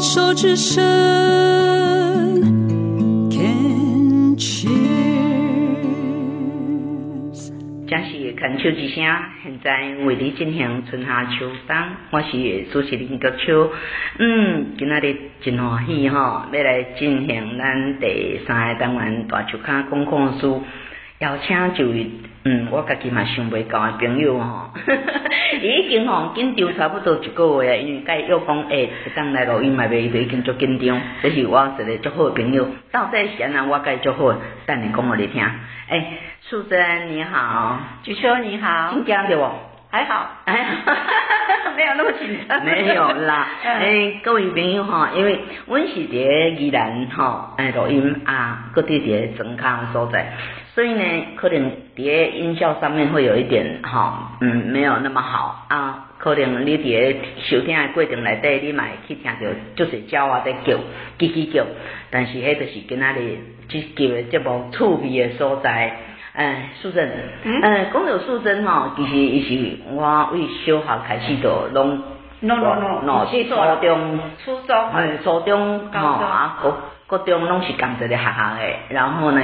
手之声，Can cheers。这是牵手之声，现在为你进行春夏秋冬，我是主持人国秋。嗯，今仔日真欢喜哈，要来进行咱第三个单元大树脚讲故事。邀请就嗯，我家己嘛想袂到的朋友吼，已经吼紧张差不多一个月啊，因为甲伊约讲诶，一当来录音嘛，袂就已经足紧张。这是我一个足好的朋友，到底是安怎我甲伊足好，等你讲互你听。诶、欸，素贞你好，菊秋你好，紧张对不？还好，哎呀，没有那么紧张。没有啦，诶、欸，各位朋友哈，因为阮是伫宜兰吼，诶，录音啊，搁伫伫庄康所在。所以呢，可能在音效上面会有一点哈，嗯，没有那么好啊。可能你在收听的过程内底，你嘛会去听到就是鸟啊在叫，叽叽叫。但是迄就是今仔日即叫的这么趣味的所在。哎，素贞，嗯，讲到素贞吼，其实伊是我为小学开始就拢，no no no，no，初中，初中，嗯，初中，高中啊，高高中拢是共一个学校的，然后呢。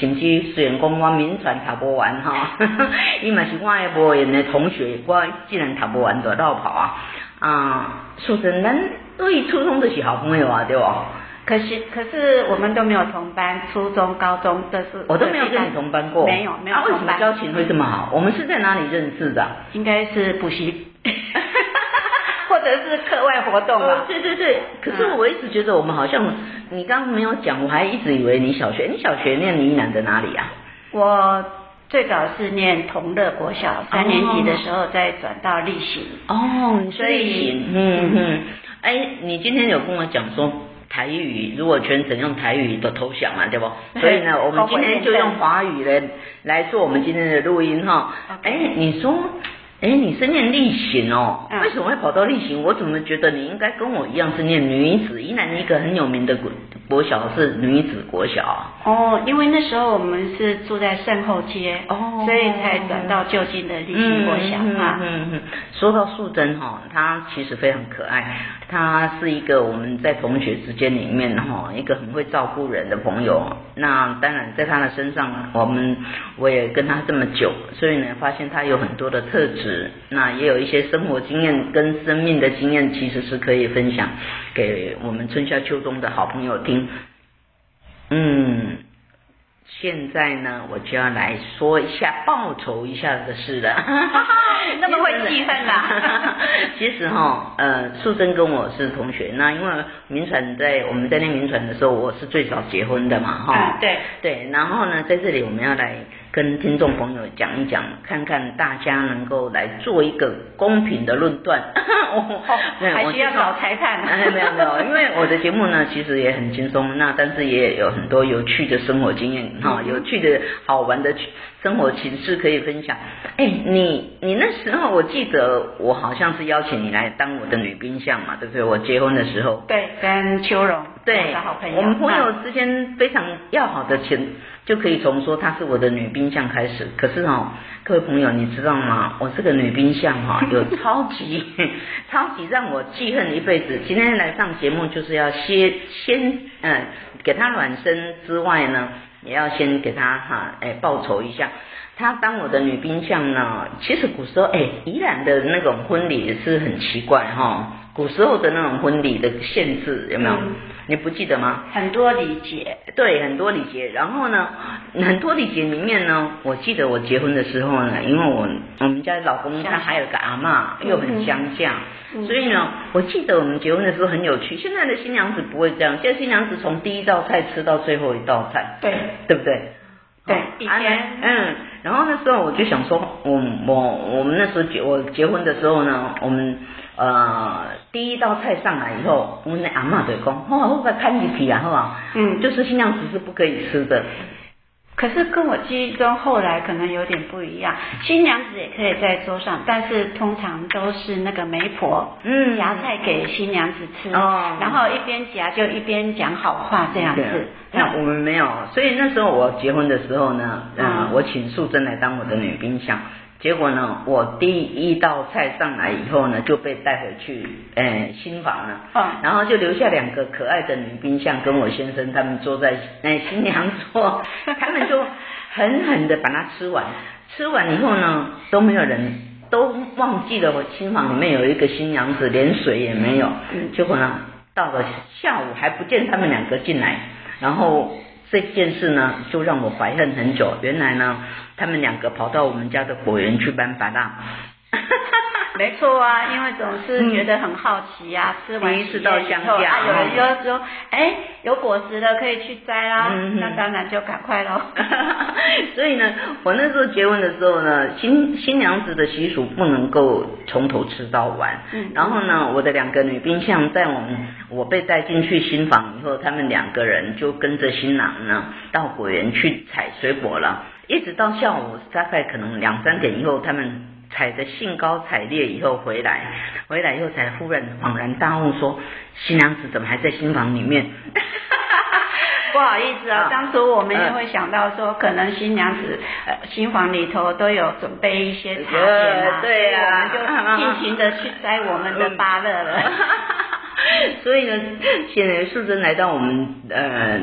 甚至虽然讲我民传读不完哈，伊嘛是我的无缘的同学，我既然读不完就落跑啊。啊，素贞，咱对初中就是好朋友啊，对吧？可是可是我们都没有同班，初中、高中都是。我都没有跟你同班过。没有没有。啊，为什么交情会这么好？我们是在哪里认识的？应该是补习。或者是课外活动吧。对对对，可是我一直觉得我们好像，你刚刚没有讲，我还一直以为你小学，你小学念宜南的哪里啊？我最早是念同乐国小，三年级的时候再转到立行。哦，所以嗯嗯。哎，你今天有跟我讲说台语，如果全程用台语都投降嘛，对不？所以呢，我们今天就用华语来来做我们今天的录音哈。哎，你说。哎，你是念力行哦？为什么会跑到力行？我怎么觉得你应该跟我一样是念女子？宜兰一个很有名的国国小是女子国小啊。哦，因为那时候我们是住在善后街，哦，所以才转到就近的力行国小啊。嗯嗯，嗯。说到素贞哈，她其实非常可爱，她是一个我们在同学之间里面哈一个很会照顾人的朋友。那当然在她的身上，我们我也跟她这么久，所以呢发现她有很多的特质。那也有一些生活经验跟生命的经验，其实是可以分享给我们春夏秋冬的好朋友听。嗯，现在呢，我就要来说一下报仇一下的事了。那么会记恨啦？其实哈，呃，素贞跟我是同学，那因为铭传在我们在念铭传的时候，我是最早结婚的嘛，哈、嗯。对对，然后呢，在这里我们要来。跟听众朋友讲一讲，看看大家能够来做一个公平的论断。哦，还需要找裁判？没有没有没有，因为我的节目呢，其实也很轻松，那但是也有很多有趣的生活经验哈，有趣的好玩的生活情事可以分享。哎，你你那时候我记得我好像是邀请你来当我的女宾相嘛，对不对？我结婚的时候。对，跟秋荣。对。我们朋友之间非常要好的情。就可以从说她是我的女兵相开始，可是哦，各位朋友，你知道吗？我这个女兵相哈，有超级超级让我记恨一辈子。今天来上节目就是要先先嗯，给她暖身之外呢，也要先给她哈哎报仇一下。她当我的女兵相呢，其实古时候哎，宜兰的那种婚礼也是很奇怪哈。古时候的那种婚礼的限制有没有？嗯你不记得吗？很多礼节，对，很多礼节。然后呢，很多礼节里面呢，我记得我结婚的时候呢，因为我我们家老公他还有个阿妈，又很相像，嗯，所以呢，我记得我们结婚的时候很有趣。现在的新娘子不会这样，现在新娘子从第一道菜吃到最后一道菜，对，对不对？对，以前，嗯，然后那时候我就想说，我我我们那时候结我结婚的时候呢，我们。呃，第一道菜上来以后，我们的阿嬷就讲，哦，我把看进去啊，好不好？嗯，就是新娘子是不可以吃的。可是跟我记忆中后来可能有点不一样，新娘子也可以在桌上，但是通常都是那个媒婆，嗯，夹菜给新娘子吃，哦，然后一边夹就一边讲好话这样子。那我们没有，所以那时候我结婚的时候呢，嗯，呃、我请素贞来当我的女宾相。结果呢，我第一道菜上来以后呢，就被带回去，诶，新房了。嗯。然后就留下两个可爱的女宾像跟我先生，他们坐在诶新娘桌，他们就狠狠的把它吃完。吃完以后呢，都没有人，都忘记了我新房里面有一个新娘子，连水也没有。嗯。结果呢，到了下午还不见他们两个进来，然后。这件事呢，就让我怀恨很久。原来呢，他们两个跑到我们家的果园去搬芭乐。没错啊，因为总是觉得很好奇呀、啊嗯。吃完第一次到乡下，啊，有人就说，哎，有果实了，可以去摘啦、嗯。那当然就赶快喽。所以呢，我那时候结婚的时候呢，新新娘子的习俗不能够从头吃到完。嗯。然后呢，我的两个女宾像在我们我被带进去新房以后，他们两个人就跟着新郎呢到果园去采水果了，一直到下午大概可能两三点以后，他们。采得兴高采烈以后回来，回来以后才忽然恍然大悟，说新娘子怎么还在新房里面？不好意思啊，当初我们也会想到说，可能新娘子呃新房里头都有准备一些茶点啊，对啊，我们就尽情的去摘我们的芭乐了。所以呢，现在素贞来到我们呃。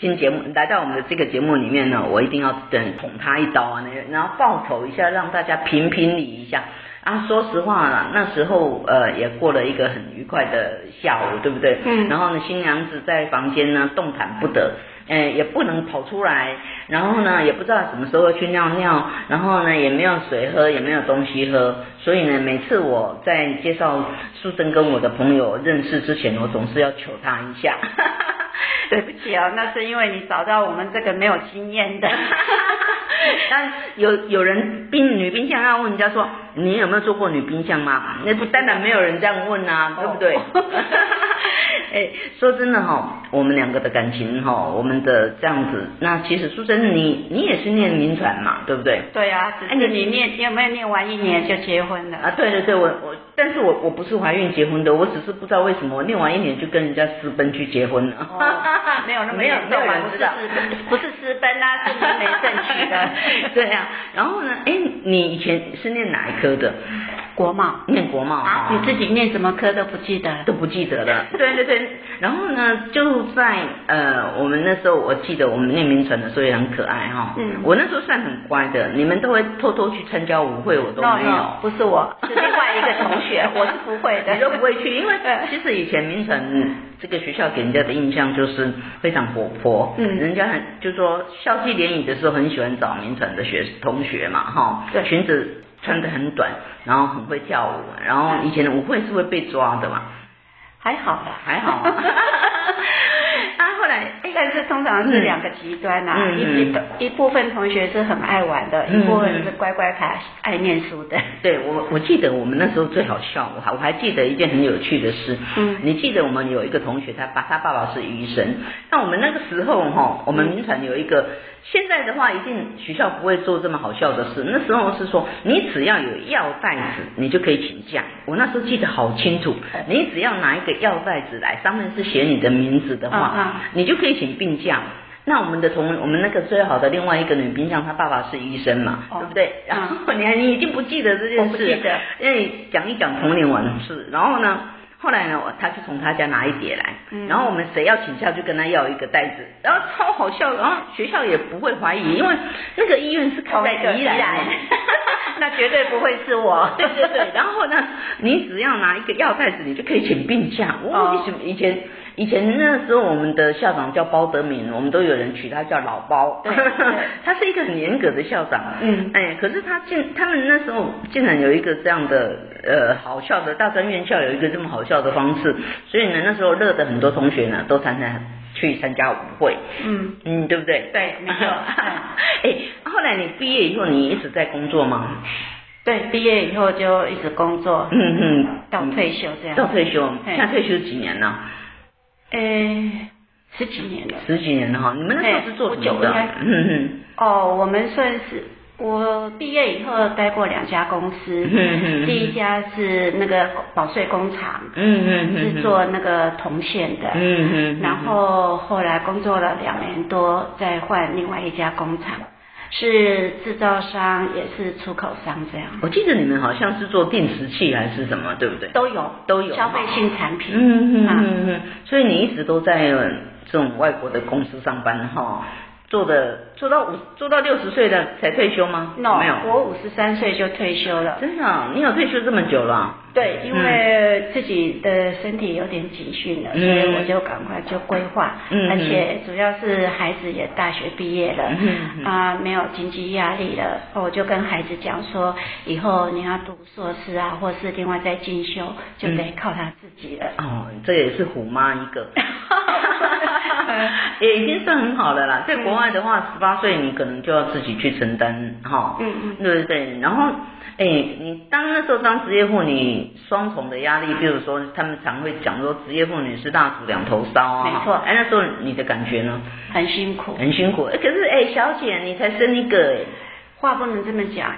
新节目来到我们的这个节目里面呢，我一定要等捅他一刀啊，那然后报仇一下，让大家评评理一下啊。说实话啦，那时候呃也过了一个很愉快的下午，对不对？嗯。然后呢，新娘子在房间呢动弹不得，呃也不能跑出来，然后呢也不知道什么时候去尿尿，然后呢也没有水喝，也没有东西喝，所以呢每次我在介绍素贞跟我的朋友认识之前，我总是要求他一下。对不起哦，那是因为你找到我们这个没有经验的。但有有人冰女宾相要问人家说，你有没有做过女兵相吗？那不当然没有人这样问啊，对不对？哎，说真的哈，我们两个的感情哈，我们的这样子，那其实苏贞你你也是念铭传嘛，对不对？对啊，哎你你念你有没有念完一年就结婚了？啊，对对对，我我，但是我我不是怀孕结婚的，我只是不知道为什么我念完一年就跟人家私奔去结婚了。哦、没有那么没有没有人知道，不是私奔啊，是没证据的。对呀、啊，然后呢，哎，你以前是念哪一科的？国贸，念国贸啊？你自己念什么科都不记得了？都不记得了。对对对，然后呢，就在呃，我们那时候，我记得我们念名传的时候也很可爱哈。嗯。我那时候算很乖的，你们都会偷偷去参加舞会，我都没有。No, no, 不是我，是另外一个同学，我是不会的。你都不会去，因为其实以前名传这个学校给人家的印象就是非常活泼，嗯，人家很就说校际联谊的时候很喜欢找名城的学同学嘛，哈，对，裙子。穿的很短，然后很会跳舞，然后以前的舞会是会被抓的嘛？还好吧，还好。啊，后来，但是通常是两个极端啊，嗯、一一一部分同学是很爱玩的，嗯、一部分是乖乖牌爱念书的。对，我我记得我们那时候最好笑，我还我还记得一件很有趣的事。嗯，你记得我们有一个同学，他爸他爸爸是医生，那我们那个时候哈，我们民传有一个。现在的话，一定学校不会做这么好笑的事。那时候是说，你只要有药袋子，你就可以请假。我那时候记得好清楚，你只要拿一个药袋子来，上面是写你的名字的话，你就可以请病假。那我们的同，我们那个最好的另外一个女宾相，她爸爸是医生嘛，对不对？然后你还你已经不记得这件事，记得，因为讲一讲童年往事。然后呢？后来呢，他就从他家拿一叠来，然后我们谁要请假就跟他要一个袋子，然后超好笑，然后学校也不会怀疑，因为那个医院是靠在宜兰，那绝对不会是我。对对对，然后呢，你只要拿一个药袋子，你就可以请病假。哦，为什么以前？以前那时候，我们的校长叫包德敏，我们都有人取他叫老包。对，他是一个很严格的校长。嗯，哎，可是他竟他们那时候竟然有一个这样的呃好笑的大专院校有一个这么好笑的方式，所以呢那时候乐的很多同学呢都参加去参加舞会。嗯嗯，对不对？对，没错。哎，后来你毕业以后，你一直在工作吗？对，毕业以后就一直工作。嗯嗯，到退休这样。到退休，现在退休几年了？诶，十几年了，十几年了哈。你们那时候是做什么的？嗯哼。哦，我们算是我毕业以后待过两家公司。嗯。第一家是那个保税工厂。嗯嗯是做那个铜线的。嗯嗯。然后后来工作了两年多，再换另外一家工厂。是制造商，也是出口商这样。我记得你们好像是做定时器还是什么，对不对？都有，都有消费性产品。嗯嗯嗯嗯。所以你一直都在这种外国的公司上班哈？做的做到五做到六十岁的才退休吗？No，没有，我五十三岁就退休了。真的？你有退休这么久了？对，因为自己的身体有点警讯了，嗯、所以我就赶快就规划。嗯。而且主要是孩子也大学毕业了，嗯啊，没有经济压力了，我就跟孩子讲说，以后你要读硕士啊，或是另外再进修，就得靠他自己了。嗯、哦，这也是虎妈一个。也已经算很好的啦，在国外的话，十八岁你可能就要自己去承担，哈，嗯嗯，对不对？然后，哎，你当那时候当职业妇女，双重的压力，比如说他们常会讲说，职业妇女是蜡烛两头烧啊，没错。哎，那时候你的感觉呢？很辛苦，很辛苦。哎，可是哎，小姐，你才生一个哎。话不能这么讲，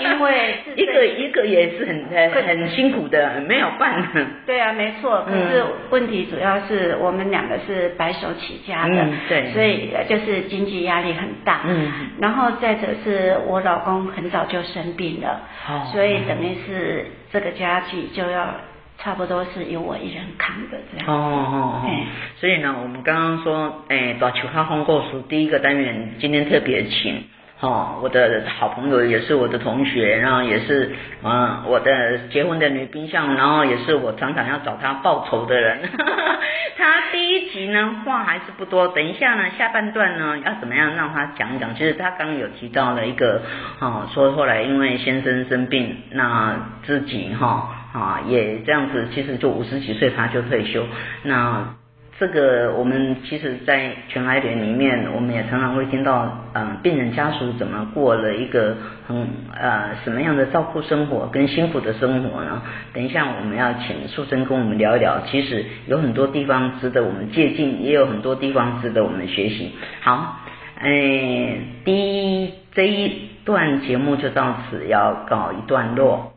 因为 一个一个也是很很很辛苦的，没有办法。对啊，没错。可是问题主要是我们两个是白手起家的，嗯、对，所以就是经济压力很大。嗯。然后再者是我老公很早就生病了，哦、所以等于是这个家具就要差不多是由我一人扛的这样。哦哦哦。所以呢，我们刚刚说，哎，大树下风故事第一个单元今天特别请。哦，我的好朋友也是我的同学，然后也是嗯我的结婚的女宾相，然后也是我常常要找他报仇的人。他第一集呢话还是不多，等一下呢下半段呢要怎么样让他讲一讲？其实他刚刚有提到了一个，哦说后来因为先生生病，那自己哈啊也这样子，其实就五十几岁他就退休，那。这个我们其实，在全癌联里面，我们也常常会听到，嗯，病人家属怎么过了一个很呃什么样的照顾生活跟辛苦的生活呢？等一下我们要请素真跟我们聊一聊，其实有很多地方值得我们借鉴，也有很多地方值得我们学习。好，哎，第一这一段节目就到此要告一段落。